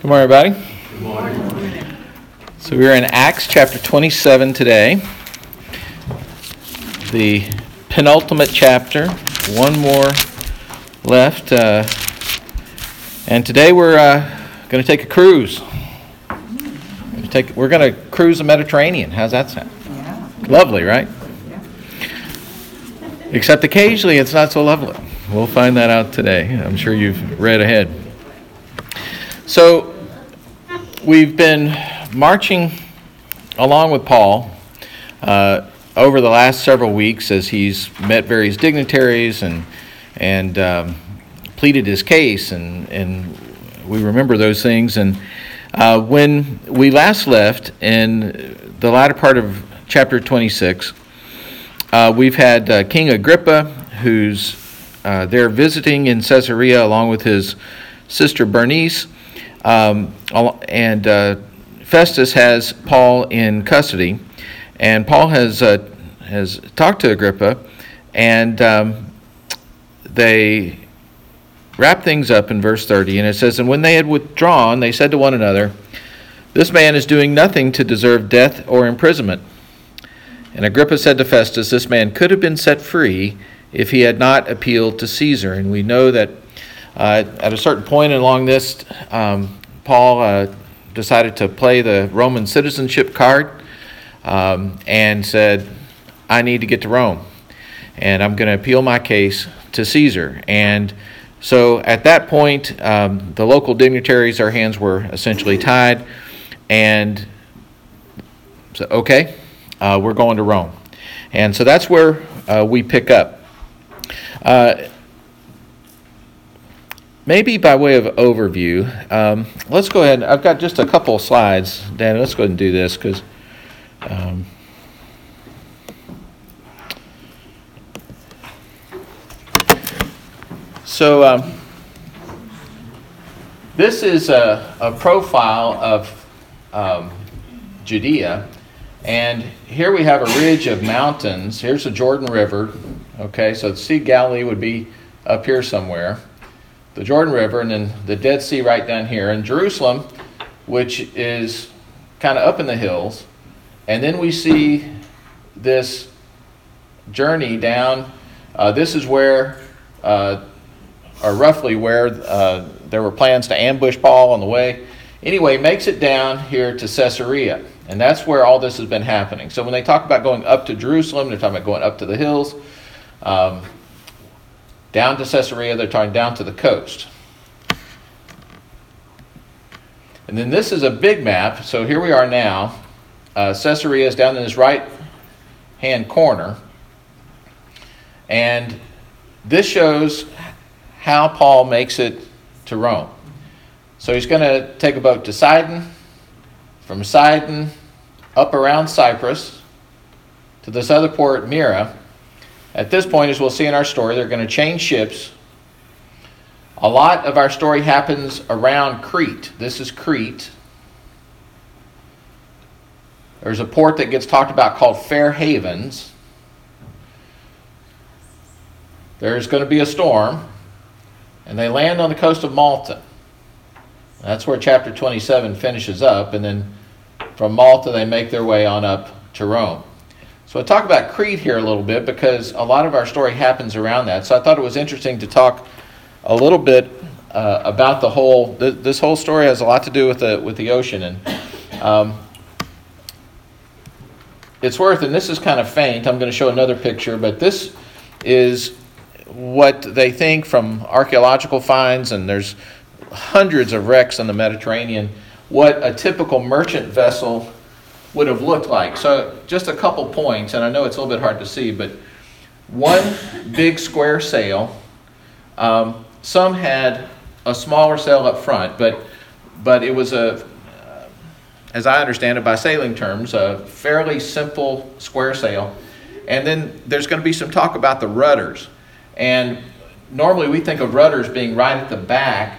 Good morning, everybody. Good morning. So we're in Acts chapter 27 today, the penultimate chapter. One more left, uh, and today we're uh, going to take a cruise. We're, take, we're going to cruise the Mediterranean. How's that sound? Yeah. Lovely, right? Yeah. Except occasionally it's not so lovely. We'll find that out today. I'm sure you've read ahead. So, we've been marching along with Paul uh, over the last several weeks as he's met various dignitaries and, and um, pleaded his case, and, and we remember those things. And uh, when we last left in the latter part of chapter 26, uh, we've had uh, King Agrippa, who's uh, there visiting in Caesarea along with his sister Bernice. Um, and uh, Festus has Paul in custody, and Paul has uh, has talked to Agrippa, and um, they wrap things up in verse 30, and it says, And when they had withdrawn, they said to one another, This man is doing nothing to deserve death or imprisonment. And Agrippa said to Festus, This man could have been set free if he had not appealed to Caesar. And we know that uh, at a certain point along this, um, Paul uh, decided to play the Roman citizenship card um, and said, I need to get to Rome, and I'm going to appeal my case to Caesar. And so at that point, um, the local dignitaries, their hands were essentially tied, and so, okay, uh, we're going to Rome. And so that's where uh, we pick up. Uh, Maybe by way of overview, um, let's go ahead. I've got just a couple of slides. Dan. let's go ahead and do this because. Um, so, um, this is a, a profile of um, Judea. And here we have a ridge of mountains. Here's the Jordan River. Okay, so the Sea Galilee would be up here somewhere the Jordan River, and then the Dead Sea right down here, and Jerusalem, which is kind of up in the hills. And then we see this journey down. Uh, this is where, uh, or roughly where, uh, there were plans to ambush Paul on the way. Anyway, makes it down here to Caesarea. And that's where all this has been happening. So when they talk about going up to Jerusalem, they're talking about going up to the hills. Um, down to Caesarea, they're talking down to the coast. And then this is a big map. So here we are now. Uh, Caesarea is down in this right hand corner. And this shows how Paul makes it to Rome. So he's going to take a boat to Sidon, from Sidon up around Cyprus to this other port, Myra, at this point, as we'll see in our story, they're going to change ships. A lot of our story happens around Crete. This is Crete. There's a port that gets talked about called Fair Havens. There's going to be a storm, and they land on the coast of Malta. That's where chapter 27 finishes up, and then from Malta they make their way on up to Rome. So I talk about Crete here a little bit because a lot of our story happens around that. So I thought it was interesting to talk a little bit uh, about the whole. Th- this whole story has a lot to do with the with the ocean, and um, it's worth. And this is kind of faint. I'm going to show another picture, but this is what they think from archaeological finds, and there's hundreds of wrecks in the Mediterranean. What a typical merchant vessel would have looked like. So, just a couple points, and I know it's a little bit hard to see, but one big square sail. Um, some had a smaller sail up front, but but it was a, as I understand it by sailing terms, a fairly simple square sail. And then there's going to be some talk about the rudders. And normally we think of rudders being right at the back,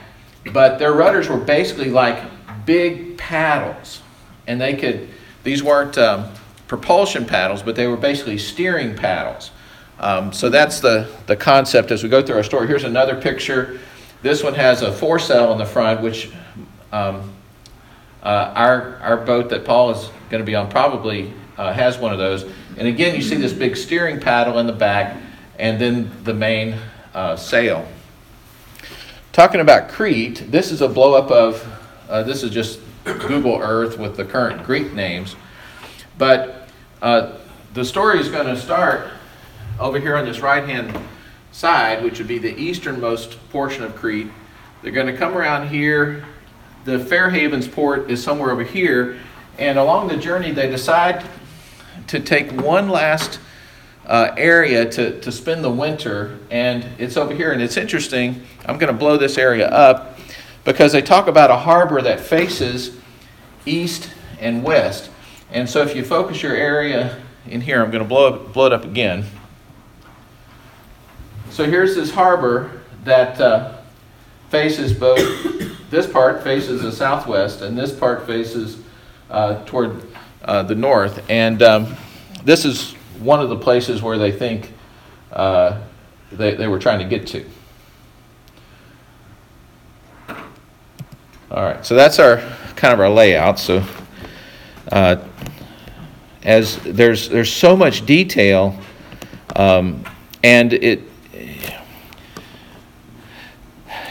but their rudders were basically like big paddles, and they could these weren't um, propulsion paddles, but they were basically steering paddles. Um, so that's the, the concept as we go through our story. Here's another picture. This one has a foresail in the front, which Um, uh, our, our boat that Paul is going to be on probably uh, has one of those. And again, you see this big steering paddle in the back and then the main uh, sail. Talking about Crete, this is a blow up of, uh, this is just Google Earth with the current Greek names. But uh, the story is going to start over here on this right hand side, which would be the easternmost portion of Crete. They're going to come around here. The Fair Havens port is somewhere over here. And along the journey, they decide to take one last uh, area to, to spend the winter. And it's over here. And it's interesting. I'm going to blow this area up because they talk about a harbor that faces east and west. And so if you focus your area in here, I'm going to blow, it, blow it up again. So here's this harbor that uh, faces both, this part faces the southwest, and this part faces uh, toward uh, the north. And um, this is one of the places where they think uh, they, they were trying to get to. All right, so that's our kind of our layout. So uh, as there's there's so much detail, um, and it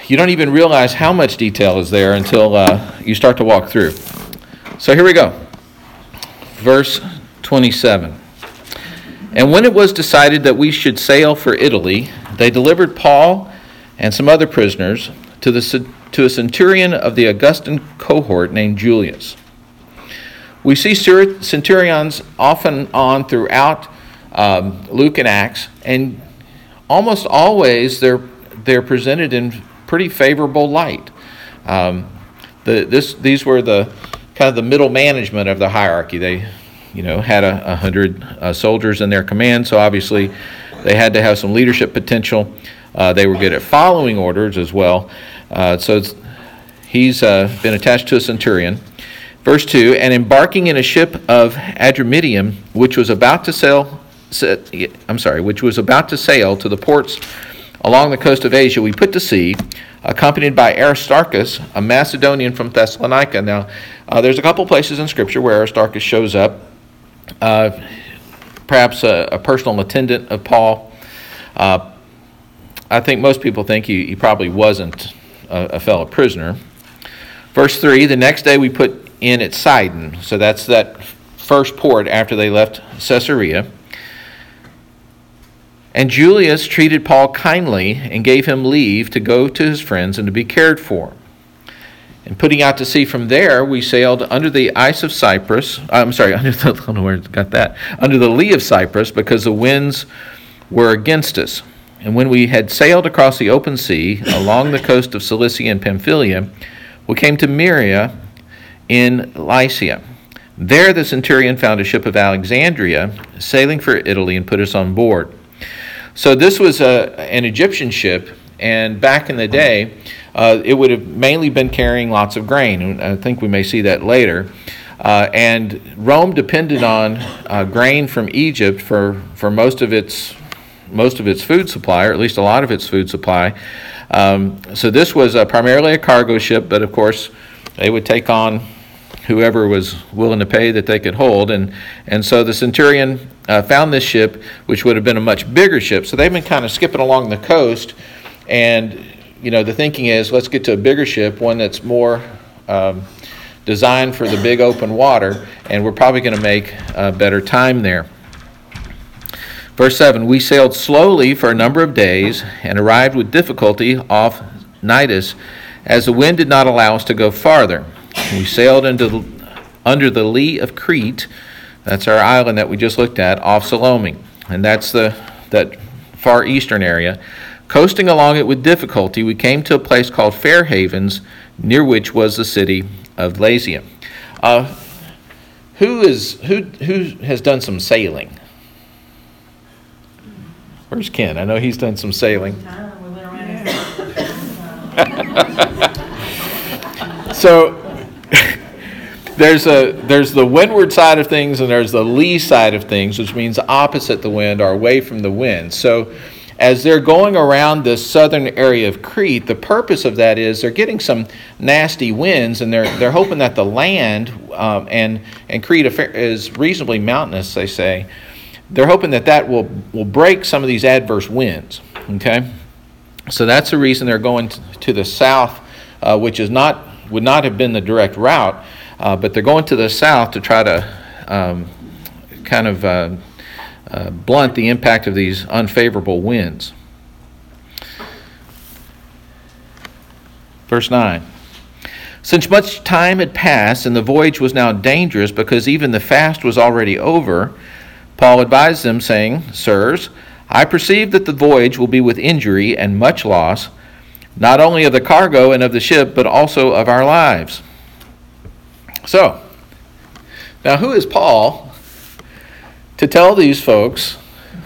you don't even realize how much detail is there until uh, you start to walk through. So here we go. Verse 27. And when it was decided that we should sail for Italy, they delivered Paul and some other prisoners to, the, to a centurion of the Augustan cohort named Julius. We see centurions often on throughout um, Luke and Acts, and almost always they're, they're presented in pretty favorable light. Um, the, this, these were the kind of the middle management of the hierarchy. They, you know, had a, a hundred uh, soldiers in their command, so obviously they had to have some leadership potential. Uh, they were good at following orders as well. Uh, so he's uh, been attached to a centurion. Verse 2 And embarking in a ship of Adramyttium, which was about to sail, I'm sorry, which was about to sail to the ports along the coast of Asia, we put to sea, accompanied by Aristarchus, a Macedonian from Thessalonica. Now, uh, there's a couple places in Scripture where Aristarchus shows up, uh, perhaps a, a, personal attendant of Paul. Uh, I think most people think he, he probably wasn't a, a, fellow prisoner. Verse 3 The next day we put in at Sidon. So that's that first port after they left Caesarea. And Julius treated Paul kindly and gave him leave to go to his friends and to be cared for. And putting out to sea from there, we sailed under the ice of Cyprus. Uh, I'm sorry, under the, I don't know where got that. Under the lee of Cyprus because the winds were against us. And when we had sailed across the open sea along the coast of Cilicia and Pamphylia, we came to Myra in Lycia. There the centurion found a ship of Alexandria sailing for Italy and put us on board. So this was a, an Egyptian ship, and back in the day, uh, it would have mainly been carrying lots of grain. I think we may see that later. Uh, and Rome depended on uh, grain from Egypt for, for most of its most of its food supply, or at least a lot of its food supply. Um, so this was primarily a cargo ship, but of course they would take on whoever was willing to pay that they could hold. And, and so the centurion uh, found this ship, which would have been a much bigger ship. So they've been kind of skipping along the coast. And, you know, the thinking is let's get to a bigger ship, one that's more um, designed for the big open water, and we're probably going to make a better time there. Verse 7 We sailed slowly for a number of days and arrived with difficulty off Cnidus, as the wind did not allow us to go farther. We sailed into under the lee of Crete. That's our island that we just looked at off Salmone, and that's the that far eastern area. Coasting along it with difficulty, we came to a place called Fair Havens, near which was the city of Lasea. Uh, who is who who has done some sailing? Where's Ken? I know he's done some sailing. so there's a there's the windward side of things and there's the lee side of things, which means opposite the wind or away from the wind. So as they're going around the southern area of Crete, the purpose of that is they're getting some nasty winds, and they're they're hoping that the land um, and and Crete is reasonably mountainous, they say. They're hoping that that will will break some of these adverse winds. Okay, so that's the reason they're going to the south, uh, which is not would not have been the direct route, uh, but they're going to the south to try to um, kind of uh, uh, blunt the impact of these unfavorable winds. Verse 9. Since much time had passed and the voyage was now dangerous because even the fast was already over, Paul advised them, saying, Sirs, I perceive that the voyage will be with injury and much loss, not only of the cargo and of the ship, but also of our lives. So, now who is Paul to tell these folks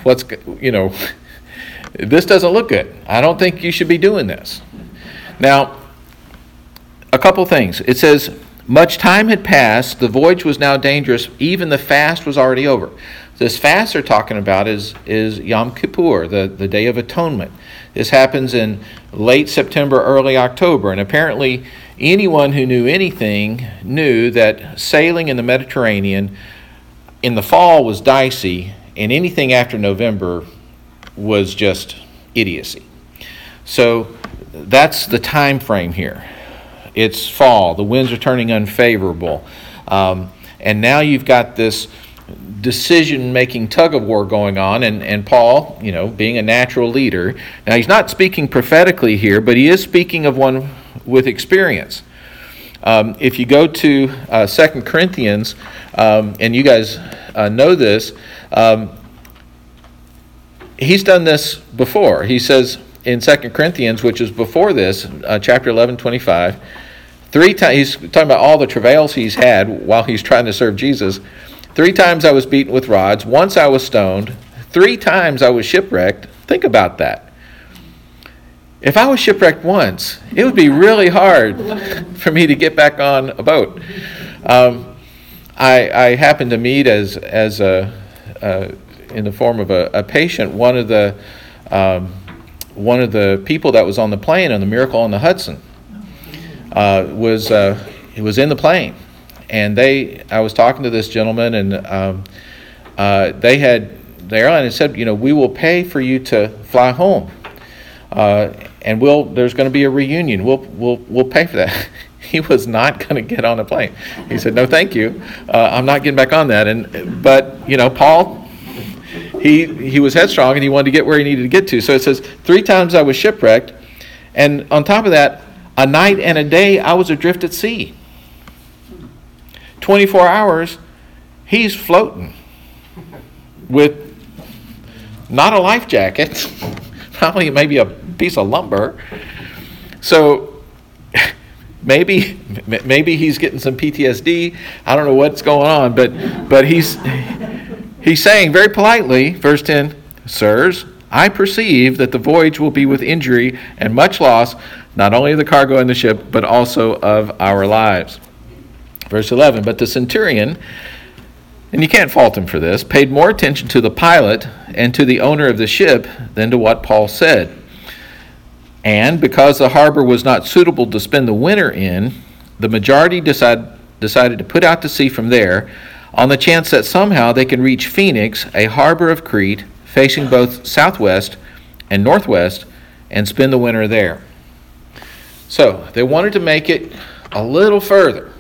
what's, you know, this doesn't look good. I don't think you should be doing this. Now, a couple things. It says, much time had passed, the voyage was now dangerous, even the fast was already over. This fast they're talking about is, is Yom Kippur, the, the Day of Atonement. This happens in late September, early October, and apparently anyone who knew anything knew that sailing in the Mediterranean in the fall was dicey, and anything after November was just idiocy. So that's the time frame here. It's fall. The winds are turning unfavorable. Um, and now you've got this decision making tug of war going on and, and paul you know being a natural leader now he's not speaking prophetically here but he is speaking of one with experience um, if you go to uh, 2 Corinthians, um, and you guys uh, know this, um, he's done this before. He says in 2 Corinthians, which is before this, uh, chapter 11, 25, three times, he's talking about all the travails he's had while he's trying to serve Jesus. Three times I was beaten with rods, once I was stoned, three times I was shipwrecked. Think about that. If I was shipwrecked once, it would be really hard for me to get back on a boat. Um, I, I happened to meet as as a, uh, in the form of a, a patient one of the um, one of the people that was on the plane on the Miracle on the Hudson uh, was uh, was in the plane, and they I was talking to this gentleman and um, uh, they had the airline had said you know we will pay for you to fly home. Uh, and we'll there's going to be a reunion. We'll we'll we'll pay for that. he was not going to get on a plane. He said, "No, thank you. Uh, I'm not getting back on that." And but you know, Paul, he he was headstrong and he wanted to get where he needed to get to. So it says, three times I was shipwrecked, and on top of that, a night and a day I was adrift at sea. 24 hours, he's floating with not a life jacket, probably maybe a piece of lumber. So maybe maybe he's getting some PTSD. I don't know what's going on, but but he's he's saying very politely, verse 10, Sirs, I perceive that the voyage will be with injury and much loss, not only of the cargo and the ship, but also of our lives. Verse 11, but the centurion, and you can't fault him for this, paid more attention to the pilot and to the owner of the ship than to what Paul said. And because the harbor was not suitable to spend the winter in, the majority decide, decided to put out to sea from there on the chance that somehow they can reach Phoenix, a harbor of Crete, facing both southwest and northwest, and spend the winter there. So they wanted to make it a little further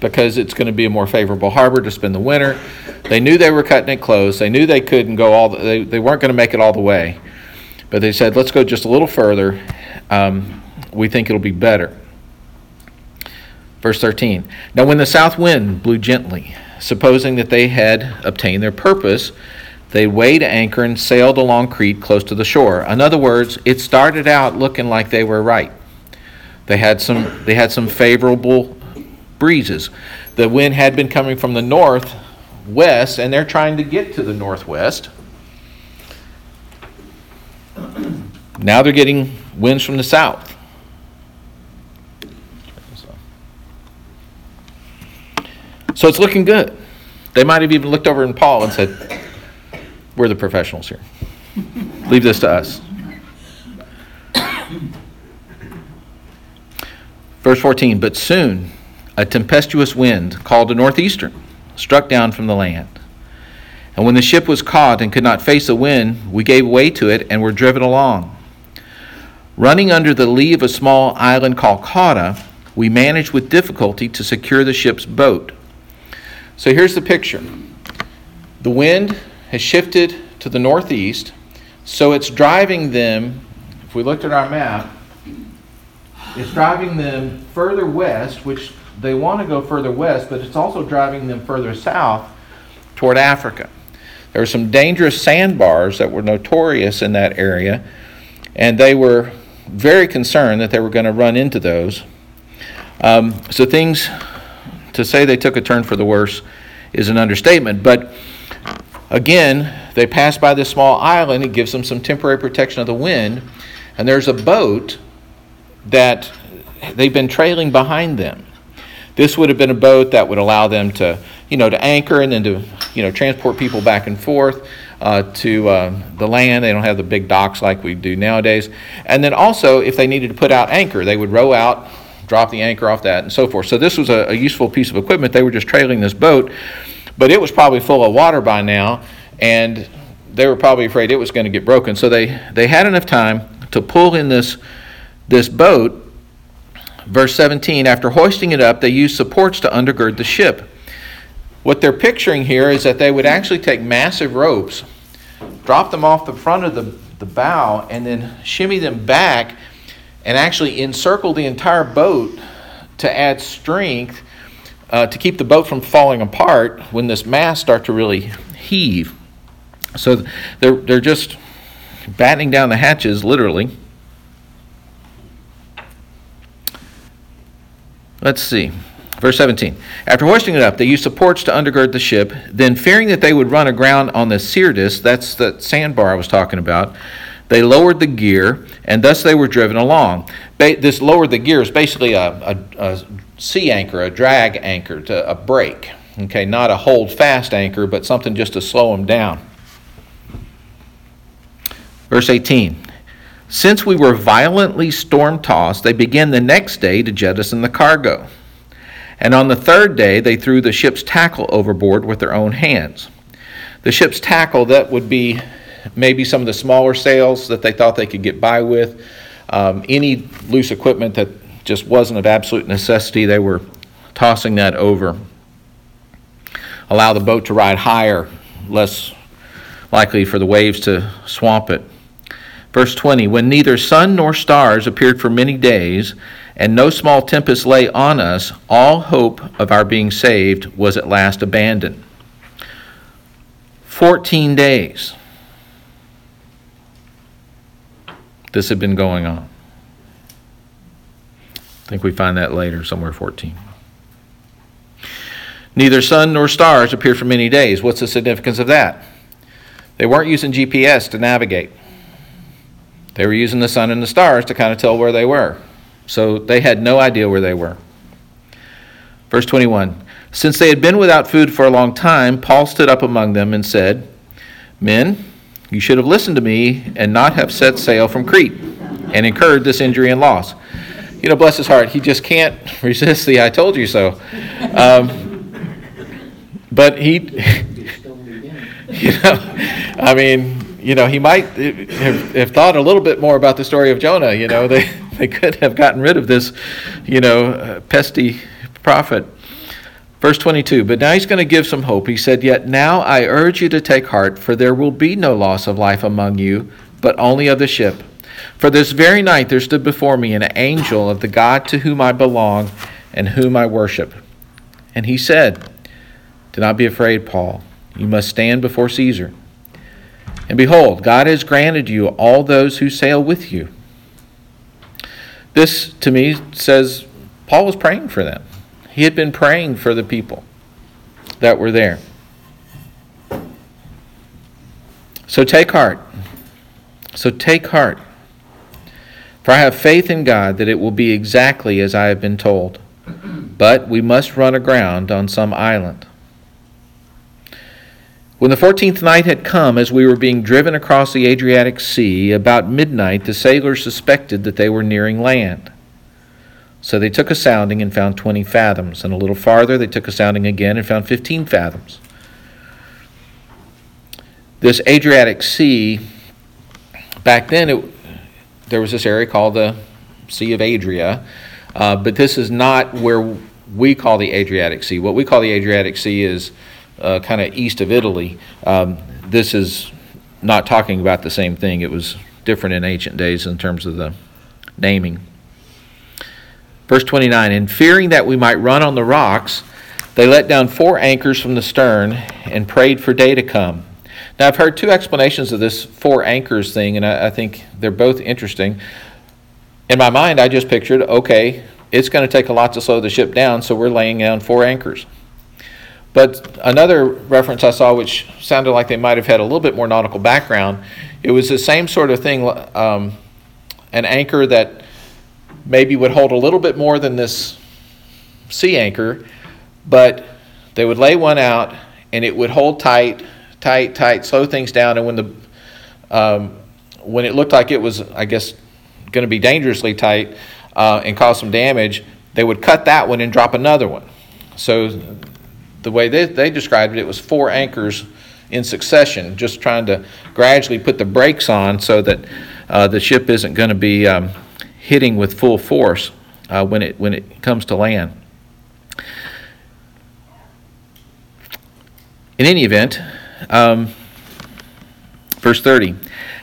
because it's going to be a more favorable harbor to spend the winter. They knew they were cutting it close. They knew they couldn't go all the, they, they weren't going to make it all the way. But they said, let's go just a little further. Um, we think it'll be better. Verse 13 Now, when the south wind blew gently, supposing that they had obtained their purpose, they weighed anchor and sailed along Crete close to the shore. In other words, it started out looking like they were right. They had some, they had some favorable breezes. The wind had been coming from the north west, and they're trying to get to the northwest. Now they're getting winds from the south. So it's looking good. They might have even looked over in Paul and said, We're the professionals here. leave this to us. Verse 14 But soon a tempestuous wind, called a northeaster, struck down from the land. And when the ship was caught and could not face the wind, we gave way to it and were driven along. Running under the lee of a small island called Cauda, we managed with difficulty to secure the ship's boat. So here's the picture the wind has shifted to the northeast, so it's driving them, if we looked at our map, it's driving them further west, which they want to go further west, but it's also driving them further south toward Africa. There were some dangerous sandbars that were notorious in that area, and they were very concerned that they were going to run into those. Um, so, things to say they took a turn for the worse is an understatement. But again, they pass by this small island. It gives them some temporary protection of the wind. And there's a boat that they've been trailing behind them. This would have been a boat that would allow them to, you know, to anchor and then to, you know, transport people back and forth uh, to uh, the land. They don't have the big docks like we do nowadays. And then also, if they needed to put out anchor, they would row out, drop the anchor off that, and so forth. So this was a, a useful piece of equipment. They were just trailing this boat, but it was probably full of water by now, and they were probably afraid it was going to get broken. So they, they had enough time to pull in this, this boat Verse 17 After hoisting it up, they used supports to undergird the ship. What they're picturing here is that they would actually take massive ropes, drop them off the front of the, the bow, and then shimmy them back and actually encircle the entire boat to add strength uh, to keep the boat from falling apart when this mast starts to really heave. So they're, they're just battening down the hatches, literally. Let's see. Verse 17. After hoisting it up, they used supports to undergird the ship. Then, fearing that they would run aground on the Syrtis, that's the sandbar I was talking about, they lowered the gear, and thus they were driven along. This lowered the gear is basically a, a, a sea anchor, a drag anchor, to a break. Okay, not a hold fast anchor, but something just to slow them down. Verse 18. Since we were violently storm tossed, they began the next day to jettison the cargo. And on the third day, they threw the ship's tackle overboard with their own hands. The ship's tackle, that would be maybe some of the smaller sails that they thought they could get by with, um, any loose equipment that just wasn't of absolute necessity, they were tossing that over. Allow the boat to ride higher, less likely for the waves to swamp it. Verse 20 When neither sun nor stars appeared for many days, and no small tempest lay on us, all hope of our being saved was at last abandoned. Fourteen days. This had been going on. I think we find that later, somewhere 14. Neither sun nor stars appeared for many days. What's the significance of that? They weren't using GPS to navigate. They were using the sun and the stars to kind of tell where they were. So they had no idea where they were. Verse 21 Since they had been without food for a long time, Paul stood up among them and said, Men, you should have listened to me and not have set sail from Crete and incurred this injury and loss. You know, bless his heart, he just can't resist the I told you so. Um, but he, you know, I mean, you know, he might have, have, thought a little bit more about the story of Jonah. You know, they, they could have gotten rid of this, you know, uh, pesty prophet. Verse 22, but now he's going to give some hope. He said, Yet now I urge you to take heart, for there will be no loss of life among you, but only of the ship. For this very night there stood before me an angel of the God to whom I belong and whom I worship. And he said, Do not be afraid, Paul. You must stand before Caesar. And behold, God has granted you all those who sail with you. This, to me, says Paul was praying for them. He had been praying for the people that were there. So take heart. So take heart. For I have faith in God that it will be exactly as I have been told. But we must run aground on some island. When the fourteenth night had come, as we were being driven across the Adriatic Sea, about midnight the sailors suspected that they were nearing land. So they took a sounding and found twenty fathoms, and a little farther they took a sounding again and found fifteen fathoms. This Adriatic Sea, back then it, there was this area called the Sea of Adria, uh, but this is not where we call the Adriatic Sea. What we call the Adriatic Sea is uh, kind of east of Italy. Um, this is not talking about the same thing. It was different in ancient days in terms of the naming. Verse 29 And fearing that we might run on the rocks, they let down four anchors from the stern and prayed for day to come. Now, I've heard two explanations of this four anchors thing, and I, I think they're both interesting. In my mind, I just pictured okay, it's going to take a lot to slow the ship down, so we're laying down four anchors. But another reference I saw, which sounded like they might have had a little bit more nautical background, it was the same sort of thing um, an anchor that maybe would hold a little bit more than this sea anchor, but they would lay one out and it would hold tight, tight, tight, slow things down. And when the um, when it looked like it was, I guess, going to be dangerously tight uh, and cause some damage, they would cut that one and drop another one. So the way they, they described it, it was four anchors in succession, just trying to gradually put the brakes on so that uh, the ship isn't going to be um, hitting with full force uh, when it when it comes to land. In any event, um, verse 30.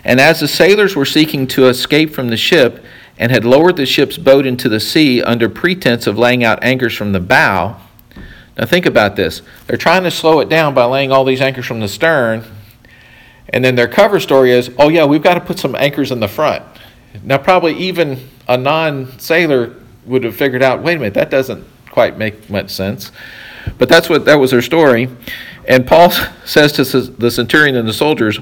And as the sailors were seeking to escape from the ship and had lowered the ship's boat into the sea under pretense of laying out anchors from the bow, now, think about this. They're trying to slow it down by laying all these anchors from the stern, and then their cover story is, oh, yeah, we've got to put some anchors in the front. Now, probably even a non sailor would have figured out, wait a minute, that doesn't quite make much sense. But that's what that was their story. And Paul says to the centurion and the soldiers,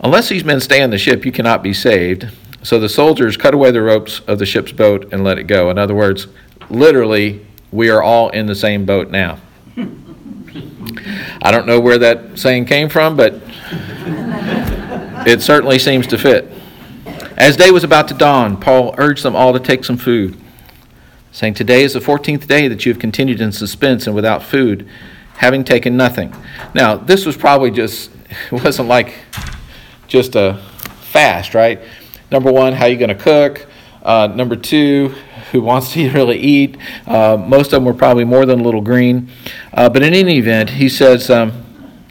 Unless these men stay on the ship, you cannot be saved. So the soldiers cut away the ropes of the ship's boat and let it go. In other words, literally, we are all in the same boat now. I don't know where that saying came from, but it certainly seems to fit. As day was about to dawn, Paul urged them all to take some food, saying, Today is the 14th day that you have continued in suspense and without food, having taken nothing. Now, this was probably just, it wasn't like just a fast, right? Number one, how are you going to cook? Uh, number two, who wants to really eat. Uh, most of them were probably more than a little green. Uh, but in any event, he says, um,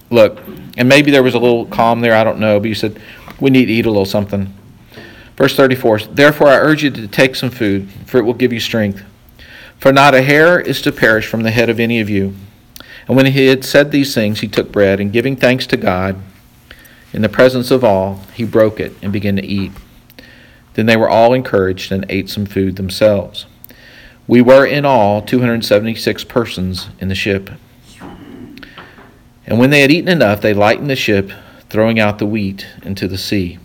look, and maybe there was a little calm there, I don't know, but he said, we need to eat a little something. Verse 34 Therefore I urge you to take some food, for it will give you strength. For not a hair is to perish from the head of any of you. And when he had said these things, he took bread, and giving thanks to God, in the presence of all, he broke it and began to eat. Then they were all encouraged and ate some food themselves. We were in all 276 persons in the ship. And when they had eaten enough, they lightened the ship, throwing out the wheat into the sea.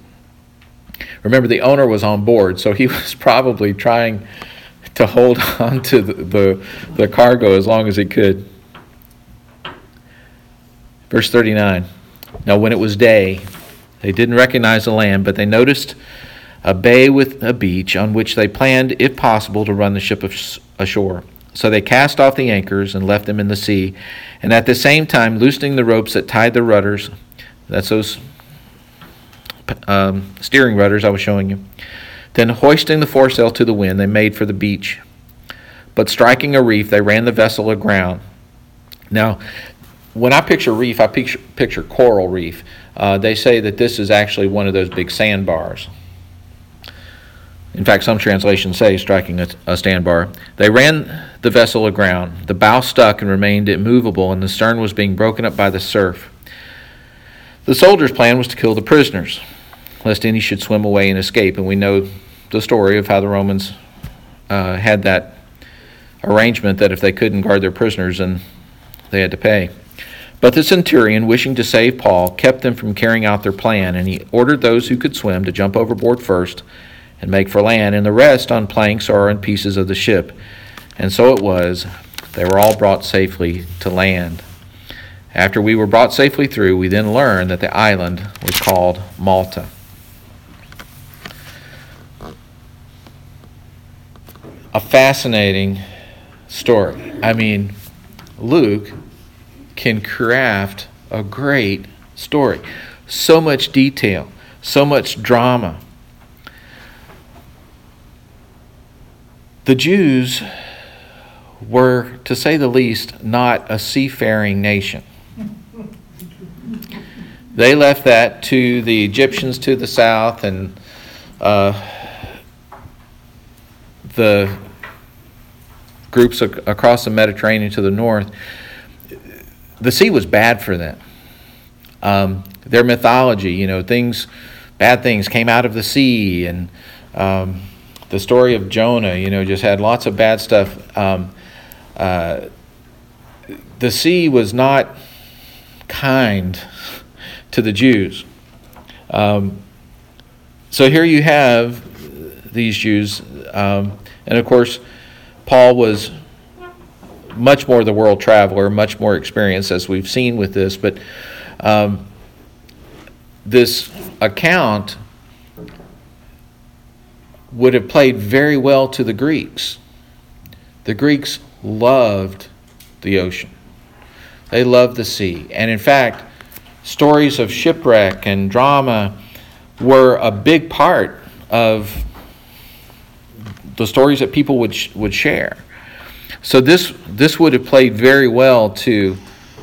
Remember, the owner was on board, so he was probably trying to hold on to the, the, the cargo as long as he could. Verse 39 Now, when it was day, they didn't recognize the land, but they noticed a bay with a beach on which they planned, if possible, to run the ship ashore. So they cast off the anchors and left them in the sea, and at the same time, loosening the ropes that tied the rudders, that's those um, steering rudders I was showing you, then hoisting the foresail to the wind, they made for the beach. But striking a reef, they ran the vessel aground. Now, when I picture reef, I picture, picture coral reef. Uh, they say that this is actually one of those big sandbars. In fact, some translations say striking a, a bar. They ran the vessel aground. The bow stuck and remained immovable, and the stern was being broken up by the surf. The soldiers' plan was to kill the prisoners, lest any should swim away and escape. And we know the story of how the Romans uh, had that arrangement that if they couldn't guard their prisoners, then they had to pay. But the centurion, wishing to save Paul, kept them from carrying out their plan, and he ordered those who could swim to jump overboard first and make for land, and the rest on planks or in pieces of the ship. And so it was. They were all brought safely to land. After we were brought safely through, we then learned that the island was called Malta. A fascinating story. I mean, Luke can craft a great story. So much detail, so much drama. The Jews were, to say the least, not a seafaring nation. They left that to the Egyptians to the south and uh, the groups ac- across the Mediterranean to the north. The sea was bad for them. Um, their mythology, you know, things, bad things came out of the sea, and um, the story of Jonah, you know, just had lots of bad stuff. Um, uh, the sea was not kind to the Jews. Um, so here you have these Jews, um, and of course, Paul was much more the world traveler, much more experienced, as we've seen with this. But um, this account would have played very well to the Greeks. The Greeks loved the ocean, they loved the sea. And in fact, stories of shipwreck and drama were a big part of the stories that people would, would share. So this, this would have played very well to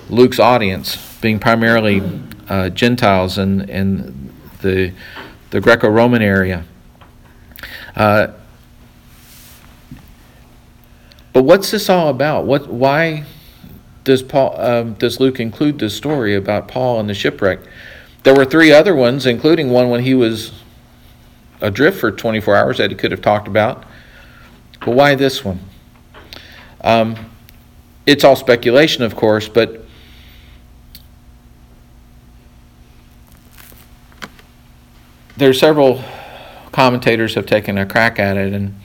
Luke's audience, being primarily uh, Gentiles in, in the, the Greco Roman area. Uh, but what's this all about? What, why does, Paul, um, does Luke include this story about Paul and the shipwreck? There were three other ones, including one when he was adrift for 24 hours that he could have talked about. But why this one? Um, it's all speculation, of course, but there are several commentators have taken a crack at it, and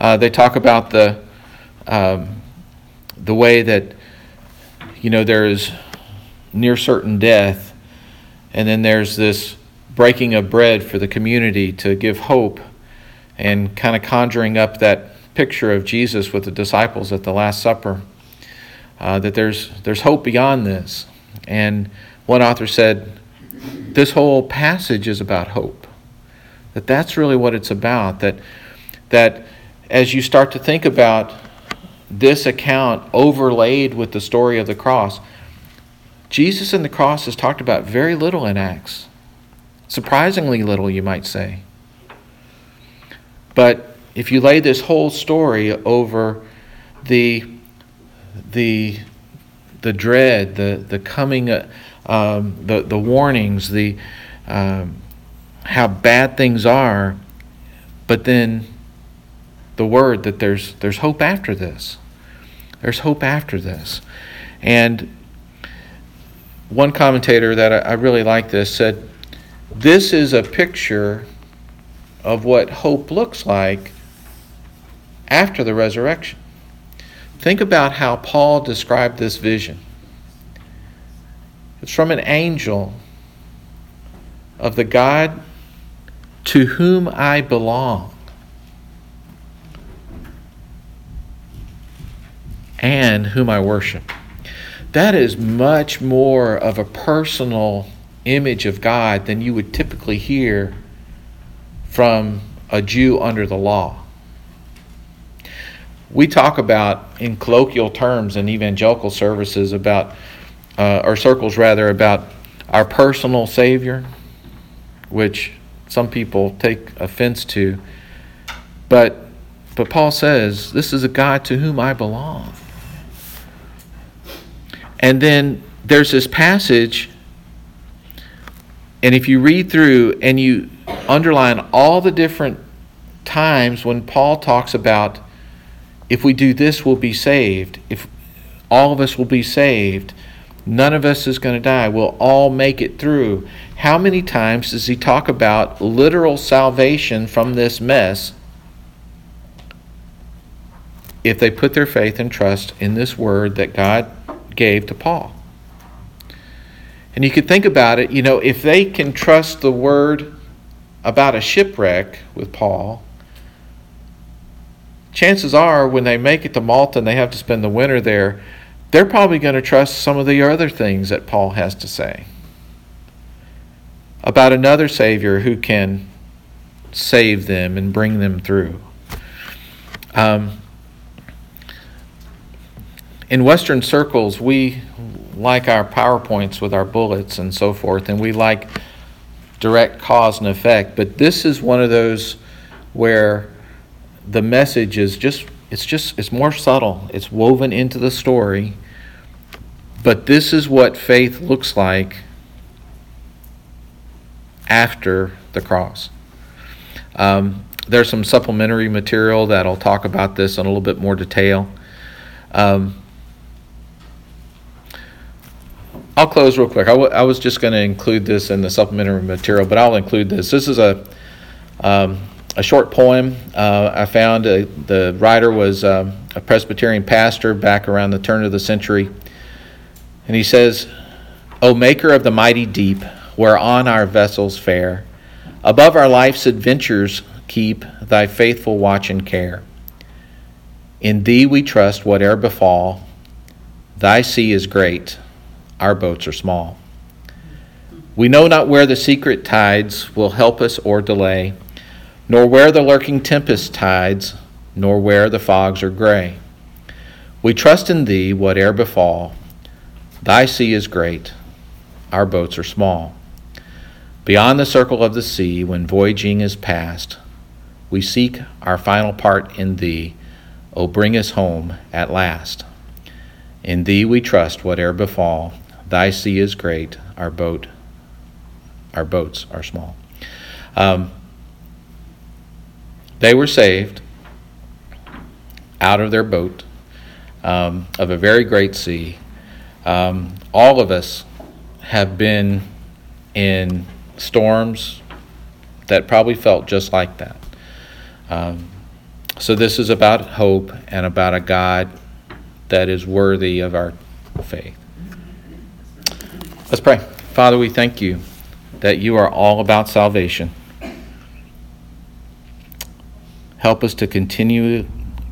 uh, they talk about the um, the way that you know there is near certain death, and then there's this breaking of bread for the community to give hope, and kind of conjuring up that picture of Jesus with the disciples at the Last Supper. Uh, that there's there's hope beyond this, and one author said this whole passage is about hope. That that's really what it's about. That that as you start to think about this account overlaid with the story of the cross, Jesus and the cross is talked about very little in Acts. Surprisingly little, you might say. But if you lay this whole story over the the the dread, the the coming, uh, um, the the warnings, the um, how bad things are, but then the word that there's there's hope after this. There's hope after this, and one commentator that I, I really like this said, "This is a picture of what hope looks like after the resurrection." Think about how Paul described this vision. It's from an angel of the God to whom I belong and whom I worship. That is much more of a personal image of God than you would typically hear from a Jew under the law. We talk about, in colloquial terms in evangelical services, about, uh, or circles rather, about our personal Savior, which some people take offense to. But, but Paul says, This is a God to whom I belong. And then there's this passage, and if you read through and you underline all the different times when Paul talks about if we do this, we'll be saved, if all of us will be saved, none of us is going to die, we'll all make it through. How many times does he talk about literal salvation from this mess if they put their faith and trust in this word that God gave to Paul? And you could think about it, you know, if they can trust the word about a shipwreck with Paul, chances are when they make it to Malta and they have to spend the winter there, they're probably going to trust some of the other things that Paul has to say about another Savior who can save them and bring them through. Um, in Western circles, we like our PowerPoints with our bullets and so forth, and we like direct cause and effect. But this is one of those where the message is just it's just it's more subtle. It's woven into the story. But this is what faith looks like after the cross. Um, there's some supplementary material that'll talk about this in a little bit more detail. Um, I'll close real quick. I, w- I was just going to include this in the supplementary material, but I'll include this. This is a um, a short poem uh, I found. Uh, the writer was um, a Presbyterian pastor back around the turn of the century, and he says, "O Maker of the mighty deep, whereon our vessels fare, above our life's adventures keep Thy faithful watch and care. In Thee we trust, whate'er befall. Thy sea is great." our boats are small. We know not where the secret tides will help us or delay, nor where the lurking tempest tides, nor where the fogs are gray. We trust in thee, whate'er befall. Thy sea is great, our boats are small. Beyond the circle of the sea, when voyaging is past, we seek our final part in thee. O bring us home at last. In thee we trust, whate'er befall. Thy sea is great, our boat, our boats are small. Um, they were saved out of their boat um, of a very great sea. Um, all of us have been in storms that probably felt just like that. Um, so, this is about hope and about a God that is worthy of our faith. Let's pray. Father, we thank you that you are all about salvation. Help us to continue to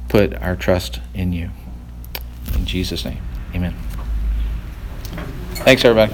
put our trust in you. In Jesus' name, amen. Thanks, everybody.